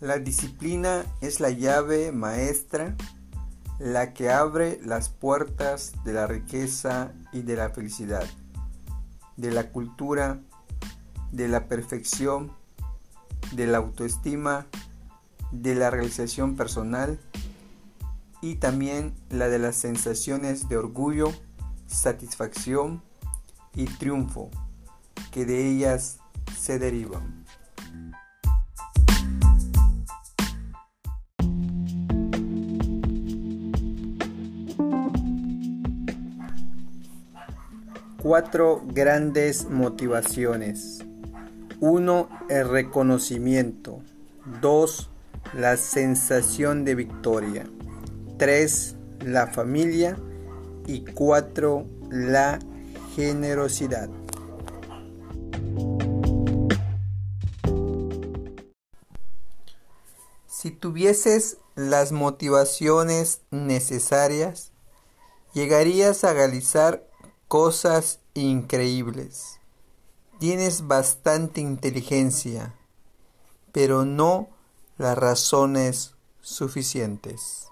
La disciplina es la llave maestra, la que abre las puertas de la riqueza y de la felicidad, de la cultura, de la perfección, de la autoestima, de la realización personal y también la de las sensaciones de orgullo, satisfacción y triunfo que de ellas se derivan. Cuatro grandes motivaciones. 1. El reconocimiento. 2. La sensación de victoria. 3. La familia. Y 4. La generosidad. Si tuvieses las motivaciones necesarias, llegarías a realizar cosas increíbles. Tienes bastante inteligencia, pero no las razones suficientes.